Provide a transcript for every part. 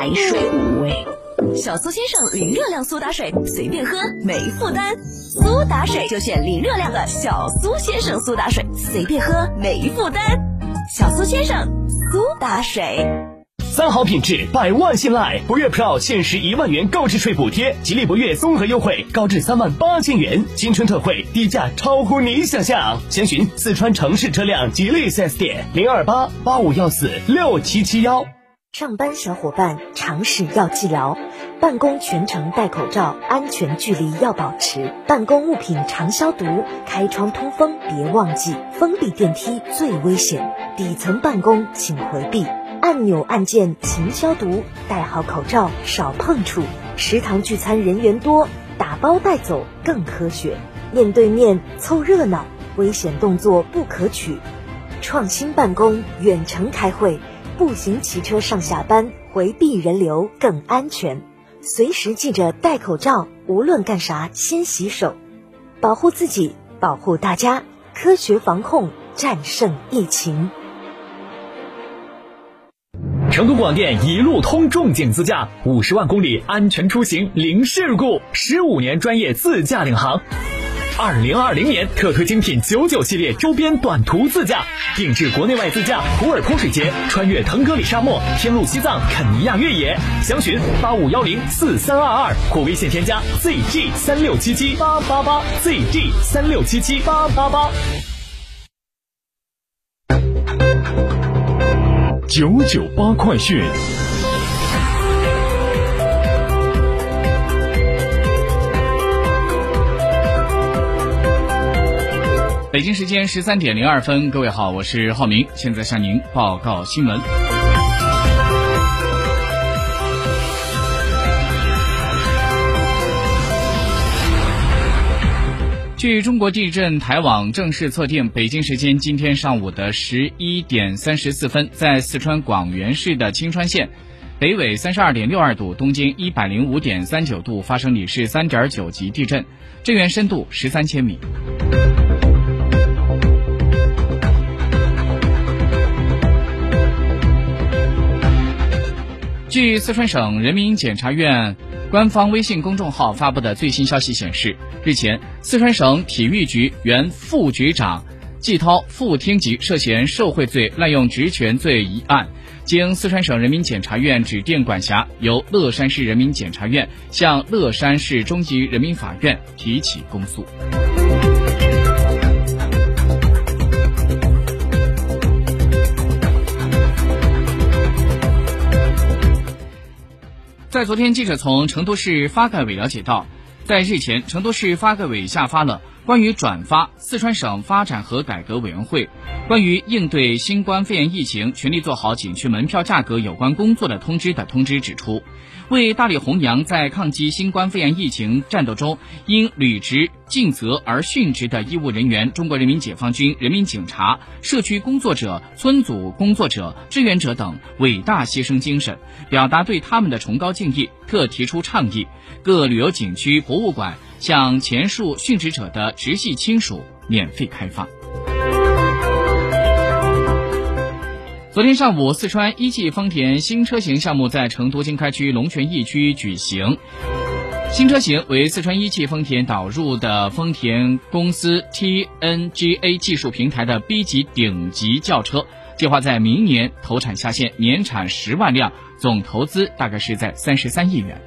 白水无味。小苏先生零热量苏打水，随便喝没负担。苏打水就选零热量的小苏先生苏打水，随便喝没负担。小苏先生苏打水，三好品质，百万信赖。博越 Pro 限时一万元购置税补贴，吉利博越综合优惠高至三万八千元，新春特惠，低价超乎你想象。详询四川城市车辆吉利 4S 店零二八八五幺四六七七幺。上班小伙伴常识要记牢，办公全程戴口罩，安全距离要保持，办公物品常消毒，开窗通风别忘记，封闭电梯最危险，底层办公请回避，按钮按键勤消毒，戴好口罩少碰触，食堂聚餐人员多，打包带走更科学，面对面凑热闹，危险动作不可取，创新办公，远程开会。步行、骑车上下班，回避人流更安全。随时记着戴口罩，无论干啥先洗手，保护自己，保护大家。科学防控，战胜疫情。成都广电一路通重景自驾，五十万公里安全出行，零事故，十五年专业自驾领航。二零二零年特推精品九九系列周边短途自驾，定制国内外自驾，普洱泼水节，穿越腾格里沙漠，天路西藏，肯尼亚越野。详询八五幺零四三二二或微信添加 zg 三六七七八八八 zg 三六七七八八八。九九八快讯。北京时间十三点零二分，各位好，我是浩明，现在向您报告新闻。据中国地震台网正式测定，北京时间今天上午的十一点三十四分，在四川广元市的青川县，北纬三十二点六二度，东经一百零五点三九度发生里氏三点九级地震，震源深度十三千米。据四川省人民检察院官方微信公众号发布的最新消息显示，日前，四川省体育局原副局长季涛副厅级涉嫌受贿罪、滥用职权罪一案，经四川省人民检察院指定管辖，由乐山市人民检察院向乐山市中级人民法院提起公诉。在昨天，记者从成都市发改委了解到，在日前，成都市发改委下发了关于转发四川省发展和改革委员会关于应对新冠肺炎疫情全力做好景区门票价格有关工作的通知的通知，指出，为大力弘扬在抗击新冠肺炎疫情战斗中因履职尽责而殉职的医务人员、中国人民解放军、人民警察、社区工作者、村组工作者、志愿者等伟大牺牲精神，表达对他们的崇高敬意，特提出倡议：各旅游景区、博物馆向前述殉职者的直系亲属免费开放。昨天上午，四川一汽丰田新车型项目在成都经开区龙泉驿区举行。新车型为四川一汽丰田导入的丰田公司 TNGA 技术平台的 B 级顶级轿车，计划在明年投产下线，年产十万辆，总投资大概是在三十三亿元。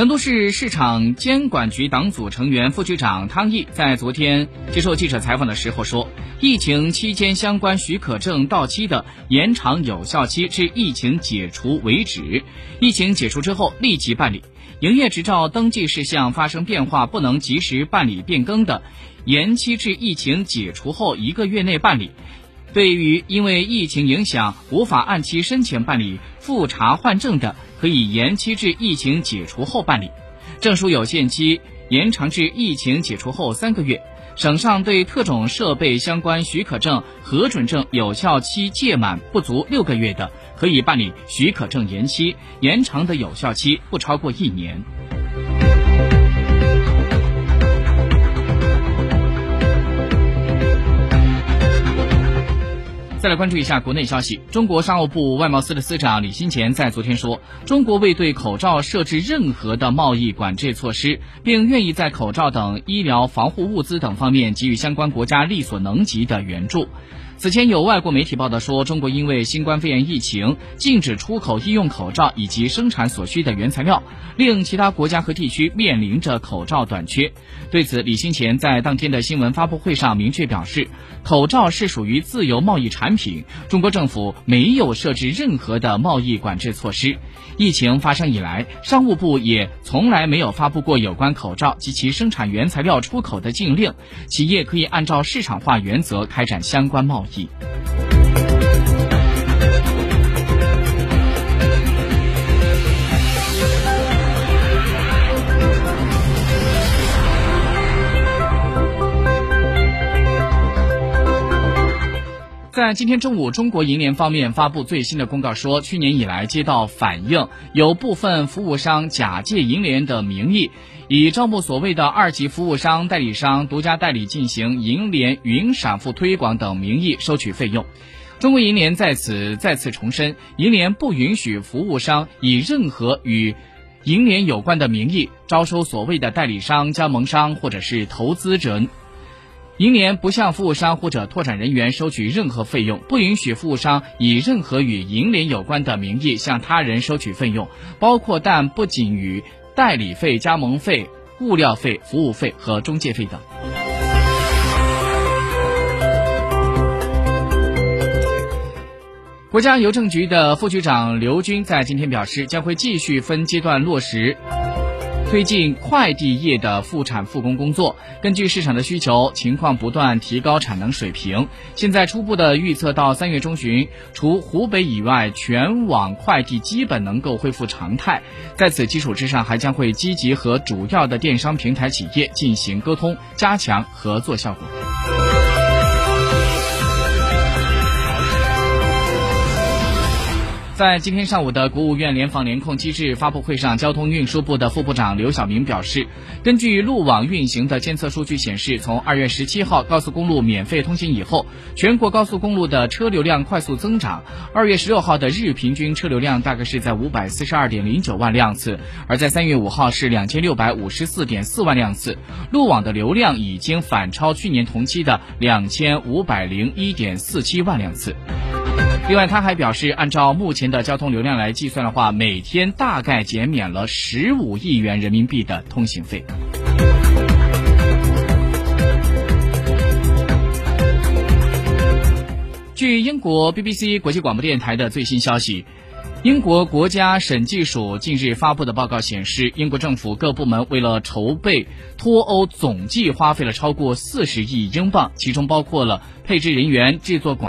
成都市市场监管局党组成员、副局长汤毅在昨天接受记者采访的时候说，疫情期间相关许可证到期的，延长有效期至疫情解除为止；疫情解除之后立即办理。营业执照登记事项发生变化不能及时办理变更的，延期至疫情解除后一个月内办理。对于因为疫情影响无法按期申请办理复查换证的，可以延期至疫情解除后办理。证书有限期延长至疫情解除后三个月。省上对特种设备相关许可证核准证有效期届满不足六个月的，可以办理许可证延期，延长的有效期不超过一年。再来关注一下国内消息。中国商务部外贸司的司长李新前在昨天说，中国未对口罩设置任何的贸易管制措施，并愿意在口罩等医疗防护物资等方面给予相关国家力所能及的援助。此前有外国媒体报道说，中国因为新冠肺炎疫情禁止出口医用口罩以及生产所需的原材料，令其他国家和地区面临着口罩短缺。对此，李新前在当天的新闻发布会上明确表示，口罩是属于自由贸易产产品，中国政府没有设置任何的贸易管制措施。疫情发生以来，商务部也从来没有发布过有关口罩及其生产原材料出口的禁令，企业可以按照市场化原则开展相关贸易。在今天中午，中国银联方面发布最新的公告说，去年以来接到反映，有部分服务商假借银联的名义，以招募所谓的二级服务商、代理商、独家代理进行银联云闪付推广等名义收取费用。中国银联在此再次重申，银联不允许服务商以任何与银联有关的名义招收所谓的代理商、加盟商或者是投资者。银联不向服务商或者拓展人员收取任何费用，不允许服务商以任何与银联有关的名义向他人收取费用，包括但不仅于代理费、加盟费、物料费、服务费和中介费等。国家邮政局的副局长刘军在今天表示，将会继续分阶段落实。推进快递业的复产复工工作，根据市场的需求情况，不断提高产能水平。现在初步的预测，到三月中旬，除湖北以外，全网快递基本能够恢复常态。在此基础之上，还将会积极和主要的电商平台企业进行沟通，加强合作效果。在今天上午的国务院联防联控机制发布会上，交通运输部的副部长刘晓明表示，根据路网运行的监测数据显示，从二月十七号高速公路免费通行以后，全国高速公路的车流量快速增长。二月十六号的日平均车流量大概是在五百四十二点零九万辆次，而在三月五号是两千六百五十四点四万辆次，路网的流量已经反超去年同期的两千五百零一点四七万辆次。另外，他还表示，按照目前的交通流量来计算的话，每天大概减免了十五亿元人民币的通行费。据英国 BBC 国际广播电台的最新消息，英国国家审计署近日发布的报告显示，英国政府各部门为了筹备脱欧，总计花费了超过四十亿英镑，其中包括了配置人员、制作广。